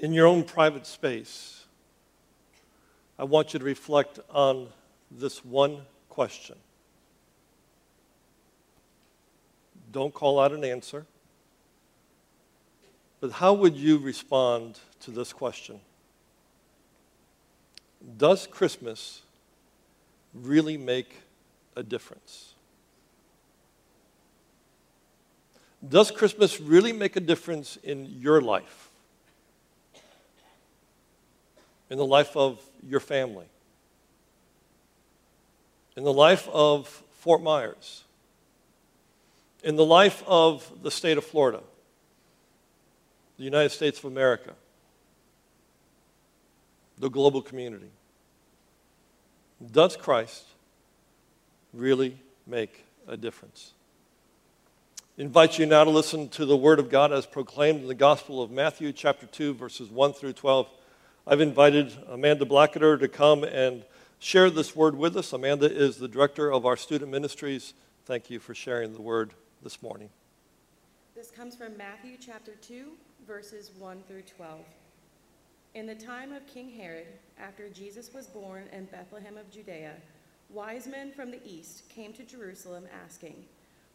in your own private space, I want you to reflect on this one question. Don't call out an answer. But how would you respond to this question? Does Christmas really make a difference? Does Christmas really make a difference in your life? In the life of your family? In the life of Fort Myers? In the life of the state of Florida? The United States of America? The global community? Does Christ really make a difference? invite you now to listen to the Word of God as proclaimed in the Gospel of Matthew, chapter 2, verses 1 through 12. I've invited Amanda Blacketer to come and share this Word with us. Amanda is the director of our student ministries. Thank you for sharing the Word this morning. This comes from Matthew, chapter 2, verses 1 through 12. In the time of King Herod, after Jesus was born in Bethlehem of Judea, wise men from the east came to Jerusalem asking,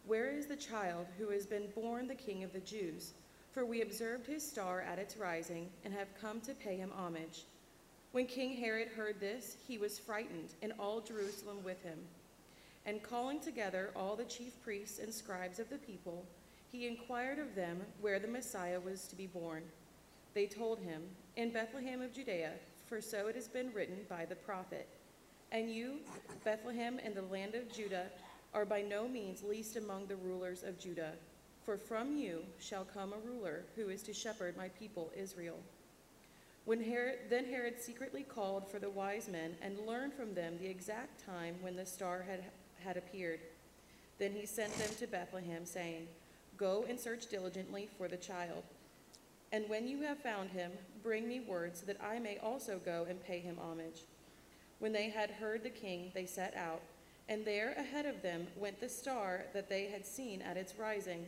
where is the child who has been born the King of the Jews? For we observed his star at its rising and have come to pay him homage. When King Herod heard this, he was frightened, and all Jerusalem with him. And calling together all the chief priests and scribes of the people, he inquired of them where the Messiah was to be born. They told him, In Bethlehem of Judea, for so it has been written by the prophet. And you, Bethlehem in the land of Judah, are by no means least among the rulers of Judah. For from you shall come a ruler who is to shepherd my people Israel. When Herod, then Herod secretly called for the wise men and learned from them the exact time when the star had, had appeared. Then he sent them to Bethlehem, saying, Go and search diligently for the child. And when you have found him, bring me word so that I may also go and pay him homage. When they had heard the king, they set out. And there ahead of them went the star that they had seen at its rising,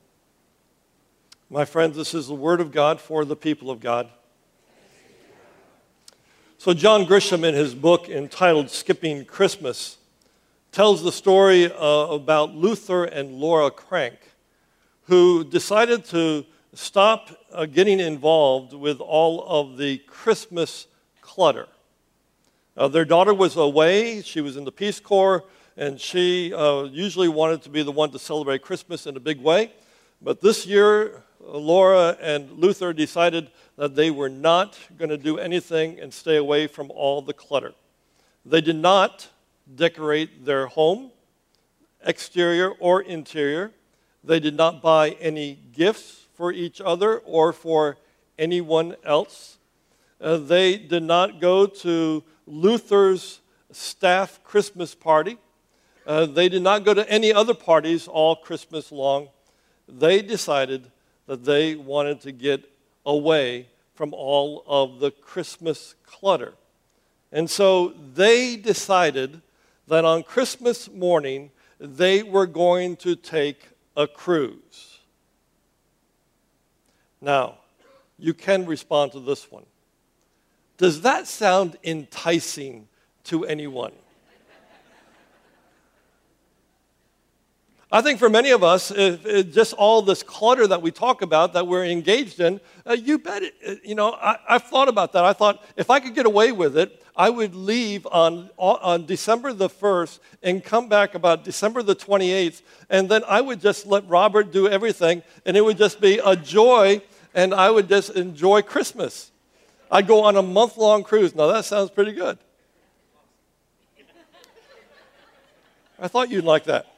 My friends, this is the word of God for the people of God. So, John Grisham, in his book entitled Skipping Christmas, tells the story uh, about Luther and Laura Krank, who decided to stop uh, getting involved with all of the Christmas clutter. Uh, their daughter was away, she was in the Peace Corps and she uh, usually wanted to be the one to celebrate Christmas in a big way. But this year, Laura and Luther decided that they were not going to do anything and stay away from all the clutter. They did not decorate their home, exterior or interior. They did not buy any gifts for each other or for anyone else. Uh, they did not go to Luther's staff Christmas party. Uh, they did not go to any other parties all Christmas long. They decided that they wanted to get away from all of the Christmas clutter. And so they decided that on Christmas morning, they were going to take a cruise. Now, you can respond to this one. Does that sound enticing to anyone? I think for many of us, just all this clutter that we talk about that we're engaged in, uh, you bet it, uh, you know, I, I've thought about that. I thought if I could get away with it, I would leave on, on December the 1st and come back about December the 28th, and then I would just let Robert do everything, and it would just be a joy, and I would just enjoy Christmas. I'd go on a month long cruise. Now, that sounds pretty good. I thought you'd like that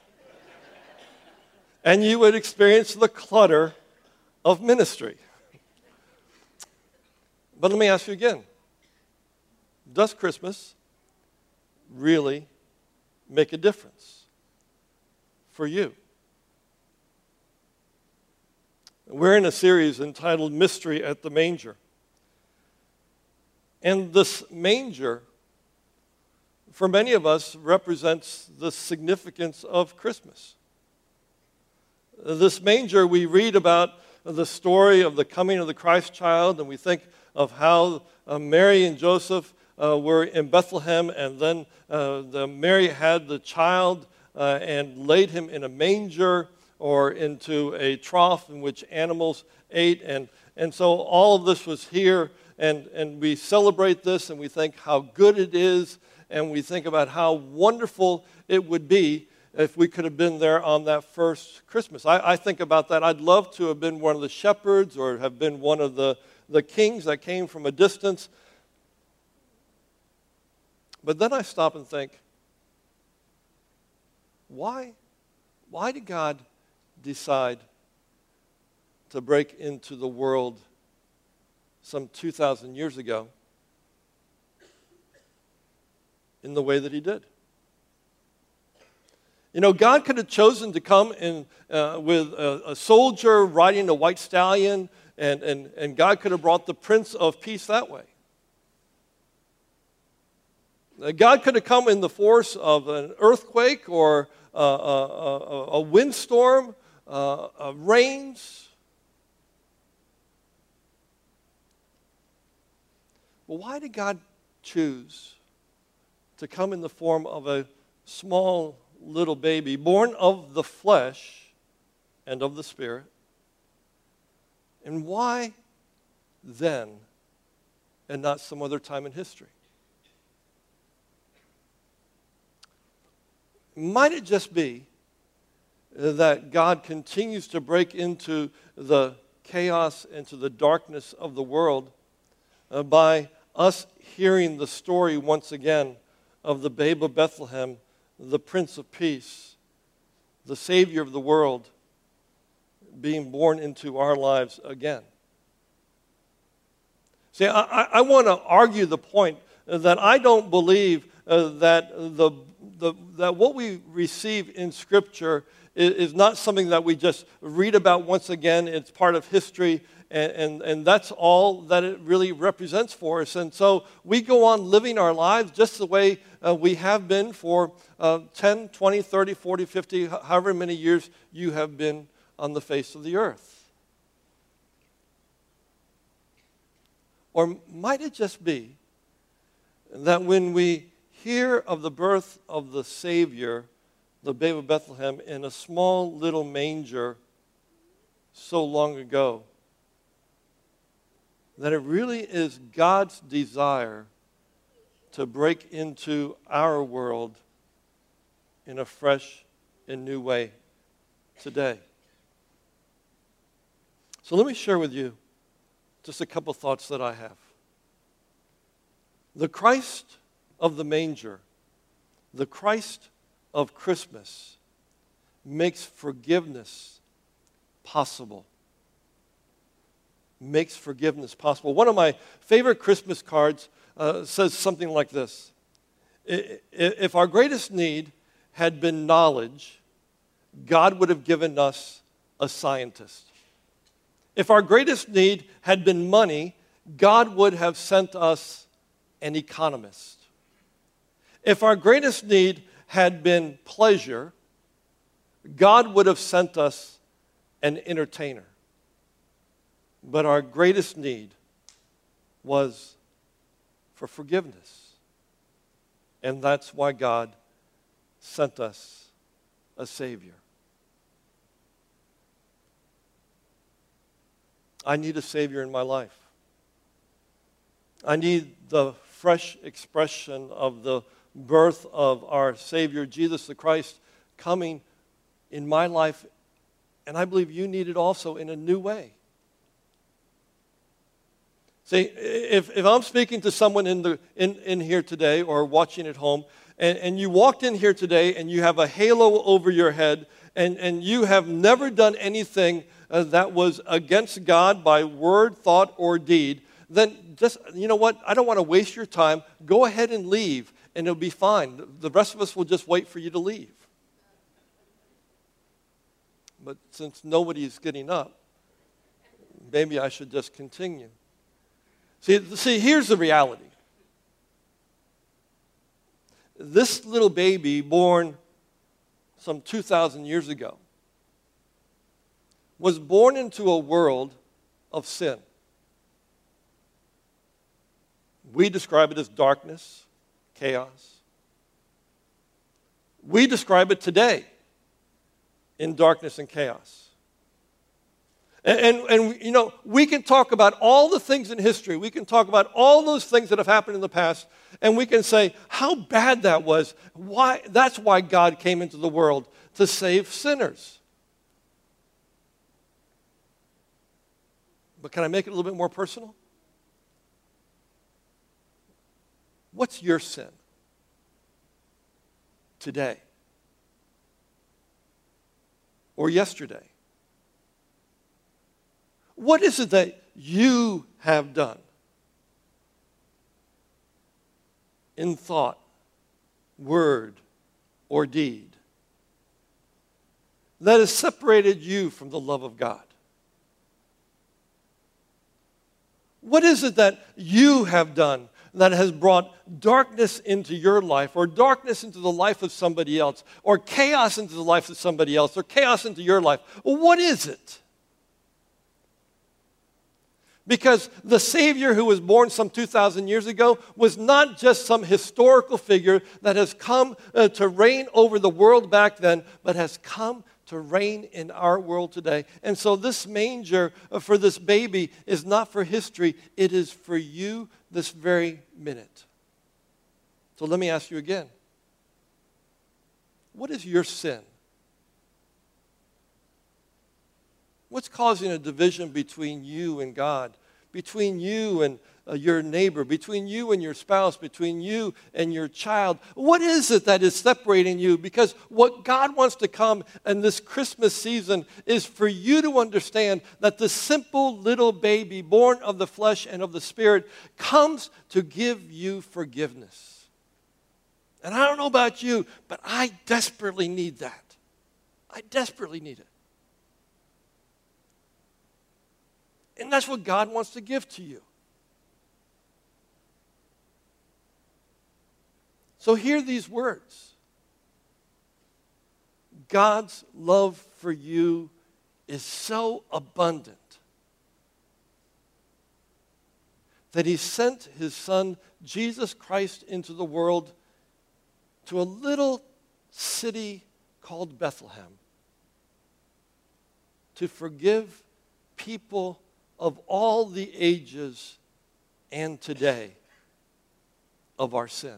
and you would experience the clutter of ministry. But let me ask you again does Christmas really make a difference for you? We're in a series entitled Mystery at the Manger. And this manger, for many of us, represents the significance of Christmas. This manger, we read about the story of the coming of the Christ child, and we think of how uh, Mary and Joseph uh, were in Bethlehem, and then uh, the Mary had the child uh, and laid him in a manger or into a trough in which animals ate. And, and so all of this was here, and, and we celebrate this, and we think how good it is, and we think about how wonderful it would be if we could have been there on that first Christmas. I, I, think about that. I'd love to have been one of the shepherds or have been one of the, the kings that came from a distance. But then I stop and think, why, why did God decide to break into the world some 2,000 years ago in the way that He did? You know, God could have chosen to come in, uh, with a, a, soldier riding a white stallion, and, and, and God could have brought the Prince of Peace that way. Uh, God could have come in the force of an earthquake or a, a, a windstorm, uh, rains. Well, why did God choose to come in the form of a small little baby, born of the flesh and of the Spirit. And why then and not some other time in history? Might it just be that God continues to break into the chaos, into the darkness of the world uh, by us hearing the story once again of the babe of Bethlehem the Prince of Peace, the Savior of the world, being born into our lives again. See, I, I want to argue the point that I don't believe uh, that, the, the, that what we receive in Scripture is, is not something that we just read about once again. It's part of history and, and, and, that's all that it really represents for us. And so we go on living our lives just the way uh, we have been for uh, 10, 20, 30, 40, 50, however many years you have been on the face of the earth. Or might it just be that when we hear of the birth of the Savior, the babe of Bethlehem, in a small little manger so long ago, that it really is God's desire to break into our world in a fresh and new way today. So let me share with you just a couple thoughts that I have. The Christ of the manger, the Christ of Christmas, makes forgiveness possible makes forgiveness possible. One of my favorite Christmas cards uh, says something like this If our greatest need had been knowledge, God would have given us a scientist. If our greatest need had been money, God would have sent us an economist. If our greatest need had been pleasure, God would have sent us an entertainer. But our greatest need was for forgiveness. And that's why God sent us a Savior. I need a Savior in my life. I need the fresh expression of the birth of our Savior, Jesus the Christ, coming in my life. And I believe you need it also in a new way. See, if, if I'm speaking to someone in, the, in, in here today or watching at home, and, and you walked in here today and you have a halo over your head, and, and you have never done anything uh, that was against God by word, thought, or deed, then just, you know what? I don't want to waste your time. Go ahead and leave, and it'll be fine. The rest of us will just wait for you to leave. But since nobody's getting up, maybe I should just continue. See, see, here's the reality. This little baby born some 2,000 years ago was born into a world of sin. We describe it as darkness, chaos. We describe it today in darkness and chaos. And, and, you know, we can talk about all the things in history. We can talk about all those things that have happened in the past, and we can say how bad that was. Why? That's why God came into the world to save sinners. But can I make it a little bit more personal? What's your sin today or yesterday? What is it that you have done in thought, word, or deed that has separated you from the love of God? What is it that you have done that has brought darkness into your life, or darkness into the life of somebody else, or chaos into the life of somebody else, or chaos into your life? What is it? Because the Savior who was born some 2,000 years ago was not just some historical figure that has come uh, to reign over the world back then, but has come to reign in our world today. And so, this manger for this baby is not for history, it is for you this very minute. So, let me ask you again what is your sin? What's causing a division between you and God, between you and uh, your neighbor, between you and your spouse, between you and your child? What is it that is separating you? Because what God wants to come in this Christmas season is for you to understand that the simple little baby born of the flesh and of the spirit comes to give you forgiveness. And I don't know about you, but I desperately need that. I desperately need it. And that's what God wants to give to you. So hear these words God's love for you is so abundant that he sent his son Jesus Christ into the world to a little city called Bethlehem to forgive people of all the ages and today of our sin.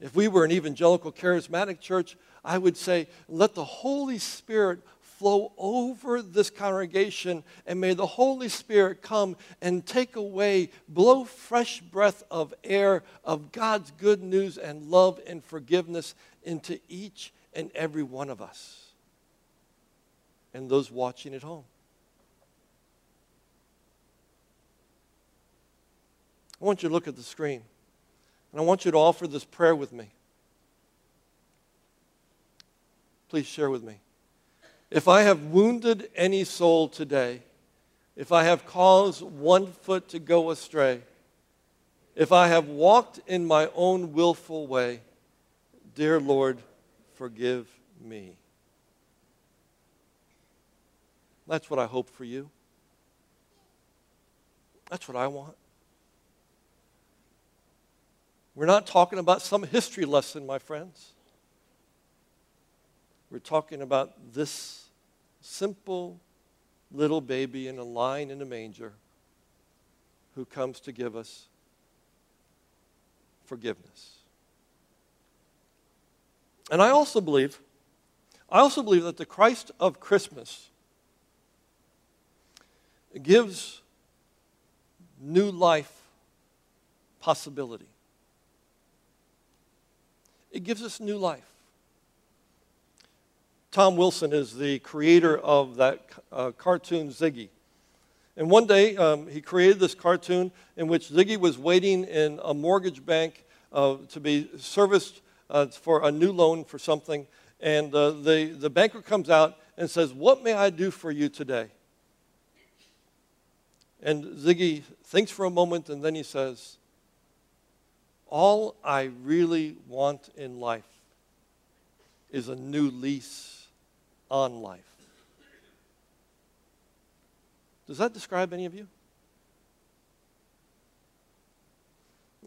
If we were an evangelical charismatic church, I would say, let the Holy Spirit flow over this congregation, and may the Holy Spirit come and take away, blow fresh breath of air of God's good news and love and forgiveness into each and every one of us and those watching at home. I want you to look at the screen. And I want you to offer this prayer with me. Please share with me. If I have wounded any soul today, if I have caused one foot to go astray, if I have walked in my own willful way, dear Lord, forgive me. That's what I hope for you. That's what I want. We're not talking about some history lesson, my friends. We're talking about this simple little baby in a line in a manger who comes to give us forgiveness. And I also believe, I also believe that the Christ of Christmas gives new life possibility it gives us new life. Tom Wilson is the creator of that uh, cartoon Ziggy. And one day um, he created this cartoon in which Ziggy was waiting in a mortgage bank uh, to be serviced uh, for a new loan for something. And uh, the, the banker comes out and says, What may I do for you today? And Ziggy thinks for a moment and then he says, All I really want in life is a new lease on life. Does that describe any of you?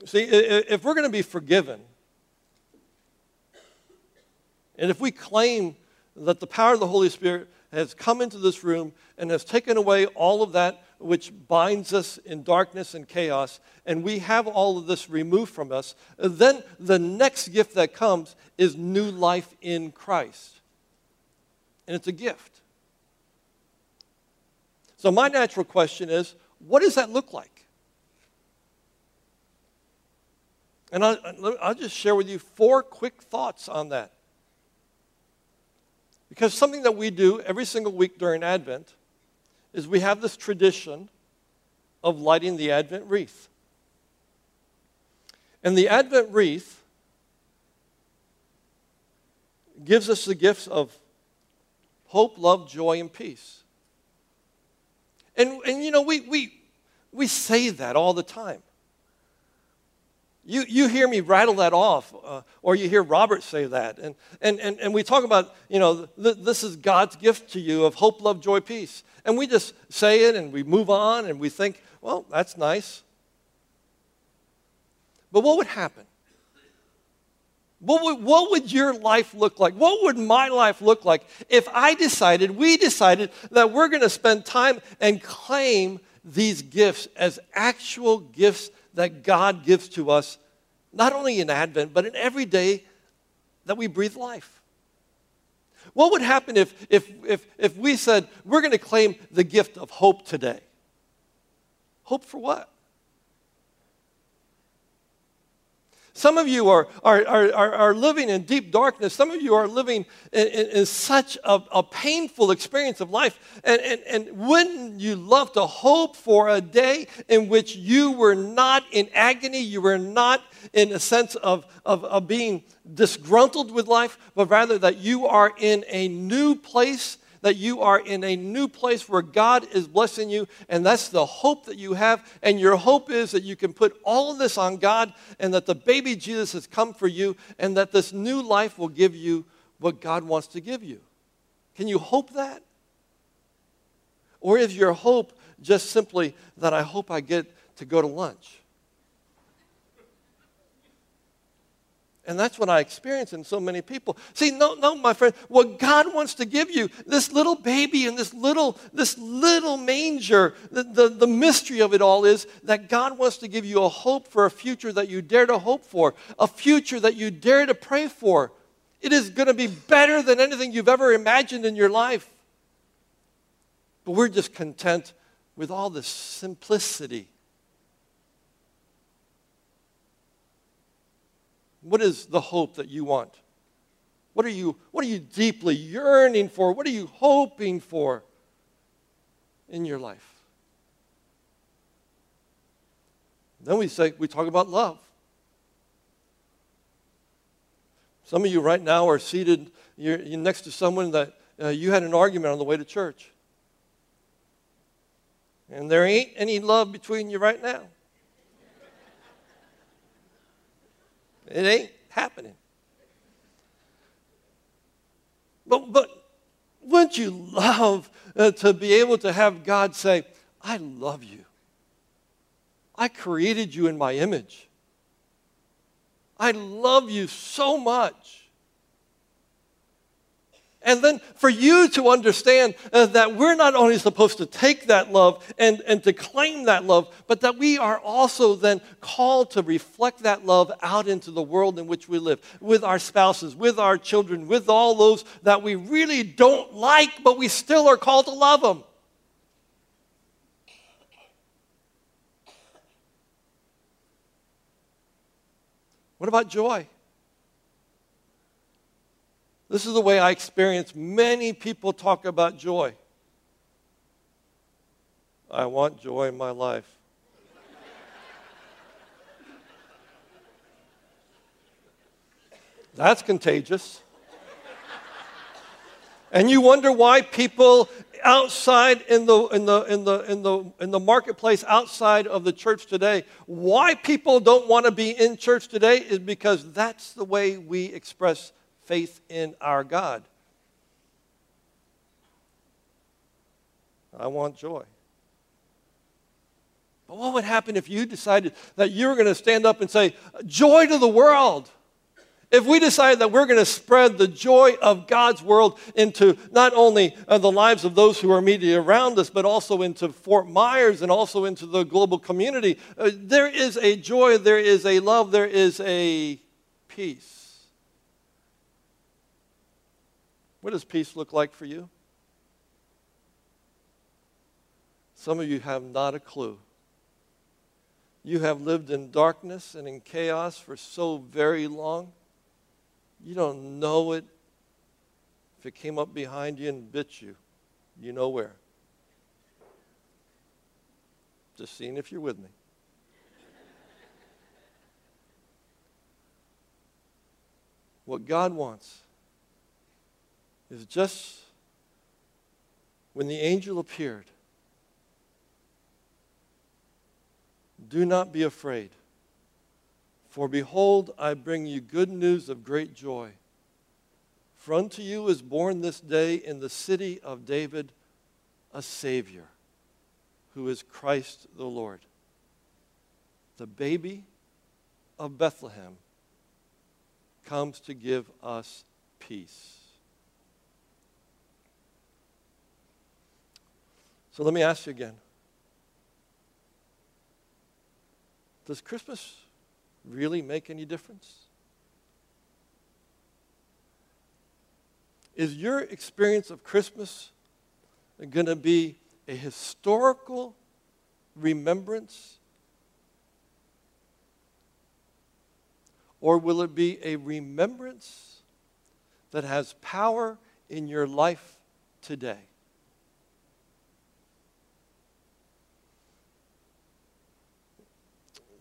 See, if we're going to be forgiven, and if we claim that the power of the Holy Spirit has come into this room and has taken away all of that which binds us in darkness and chaos, and we have all of this removed from us, then the next gift that comes is new life in Christ. And it's a gift. So, my natural question is what does that look like? And I'll, I'll just share with you four quick thoughts on that. Because something that we do every single week during Advent is we have this tradition of lighting the Advent wreath. And the Advent wreath gives us the gifts of hope, love, joy, and peace. And, and you know, we, we, we say that all the time. You, you hear me rattle that off, uh, or you hear Robert say that. And, and, and, and we talk about, you know, th- this is God's gift to you of hope, love, joy, peace. And we just say it and we move on and we think, well, that's nice. But what would happen? What would, what would your life look like? What would my life look like if I decided, we decided, that we're going to spend time and claim these gifts as actual gifts that God gives to us, not only in Advent, but in every day that we breathe life. What would happen if, if, if, if we said, we're going to claim the gift of hope today? Hope for what? Some of you are, are, are, are, living in deep darkness. Some of you are living in, in, in such a, a, painful experience of life. And, and, and wouldn't you love to hope for a day in which you were not in agony, you were not in a sense of, of, of being disgruntled with life, but rather that you are in a new place that you are in a new place where God is blessing you, and that's the hope that you have. And your hope is that you can put all of this on God, and that the baby Jesus has come for you, and that this new life will give you what God wants to give you. Can you hope that? Or is your hope just simply that I hope I get to go to lunch? And that's what I experience in so many people. See, no, no, my friend, what God wants to give you, this little baby and this little, this little manger, the, the, the mystery of it all is that God wants to give you a hope for a future that you dare to hope for, a future that you dare to pray for. It is going to be better than anything you've ever imagined in your life. But we're just content with all this simplicity What is the hope that you want? What are you, what are you deeply yearning for? What are you hoping for in your life? Then we say, we talk about love. Some of you right now are seated you're, you're next to someone that uh, you had an argument on the way to church. And there ain't any love between you right now. It ain't happening. But, but wouldn't you love uh, to be able to have God say, I love you. I created you in my image. I love you so much. And then for you to understand uh, that we're not only supposed to take that love and, and to claim that love, but that we are also then called to reflect that love out into the world in which we live, with our spouses, with our children, with all those that we really don't like, but we still are called to love them. What about joy? This is the way I experience many people talk about joy. I want joy in my life. That's contagious. And you wonder why people outside in the, in, the, in, the, in, the, in the marketplace outside of the church today, why people don't want to be in church today is because that's the way we express faith in our God. I want joy. But what would happen if you decided that you were going to stand up and say, Joy to the world? If we decide that we're going to spread the joy of God's world into not only uh, the lives of those who are immediately around us, but also into Fort Myers and also into the global community, uh, there is a joy, there is a love, there is a peace. What does peace look like for you? Some of you have not a clue. You have lived in darkness and in chaos for so very long. You don't know it. If it came up behind you and bit you, you know where. Just seeing if you're with me. what God wants is just when the angel appeared, do not be afraid. For behold, I bring you good news of great joy. For unto you is born this day in the city of David a Savior, who is Christ the Lord. The baby of Bethlehem comes to give us peace. So let me ask you again Does Christmas really make any difference? Is your experience of Christmas going to be a historical remembrance? Or will it be a remembrance that has power in your life today?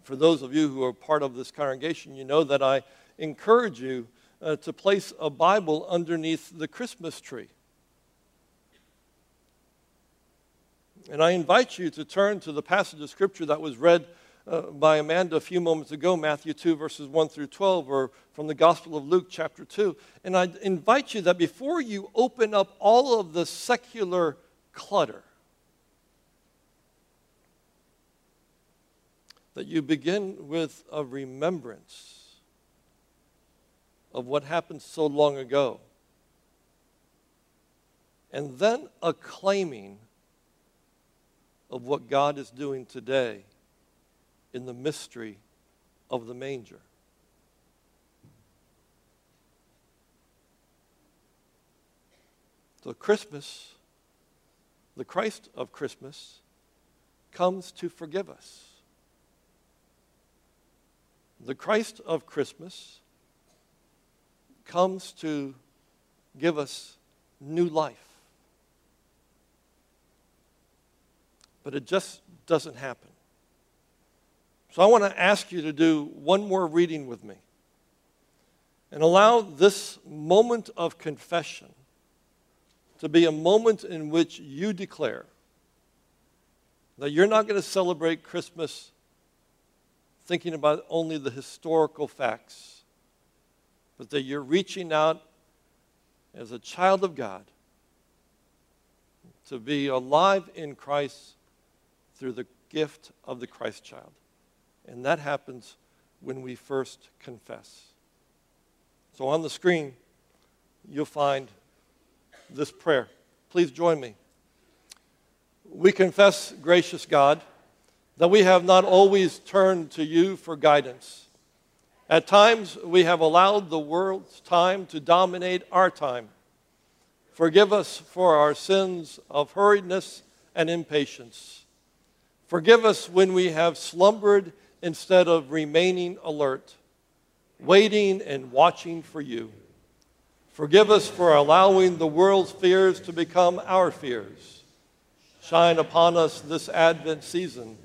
For those of you who are part of this congregation, you know that I encourage you uh, to place a Bible underneath the Christmas tree. And I invite you to turn to the passage of Scripture that was read uh, by Amanda a few moments ago, Matthew 2, verses 1 through 12, or from the Gospel of Luke, chapter 2. And I invite you that before you open up all of the secular clutter, that you begin with a remembrance of what happened so long ago, and then a claiming of what God is doing today in the mystery of the manger. So, Christmas, the Christ of Christmas, comes to forgive us. The Christ of Christmas comes to give us new life. But it just doesn't happen. So I want to ask you to do one more reading with me and allow this moment of confession to be a moment in which you declare that you're not going to celebrate Christmas thinking about only the historical facts, but that you're reaching out as a child of God to be alive in Christ through the gift of the Christ child. And that happens when we first confess. So on the screen, you'll find this prayer. Please join me. We confess, gracious God that we have not always turned to you for guidance. At times, we have allowed the world's time to dominate our time. Forgive us for our sins of hurriedness and impatience. Forgive us when we have slumbered instead of remaining alert, waiting and watching for you. Forgive us for allowing the world's fears to become our fears. Shine upon us this Advent season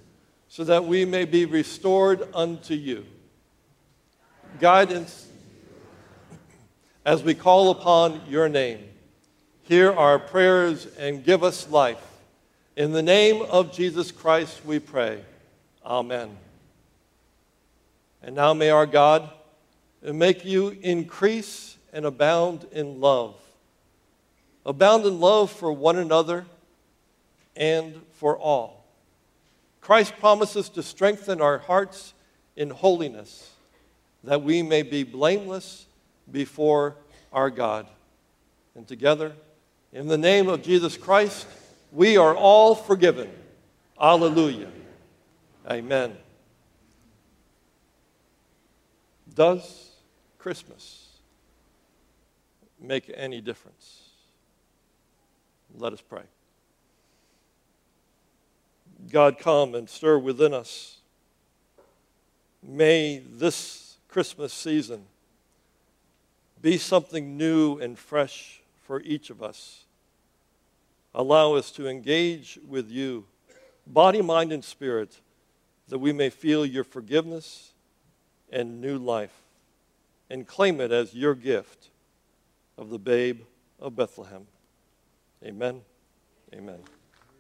so that we may be restored unto you. Guidance as we call upon your name. Hear our prayers and give us life. In the name of Jesus Christ we pray. Amen. And now may our God make you increase and abound in love. Abound in love for one another and for all. Christ promises to strengthen our hearts in holiness, that we may be blameless before our God. And together, in the name of Jesus Christ, we are all forgiven. Alleluia. Amen. Does Christmas make any difference? Let us pray. God, come and stir within us. May this Christmas season be something new and fresh for each of us. Allow us to engage with you, body, mind, and spirit, that we may feel your forgiveness and new life and claim it as your gift of the babe of Bethlehem. Amen. Amen.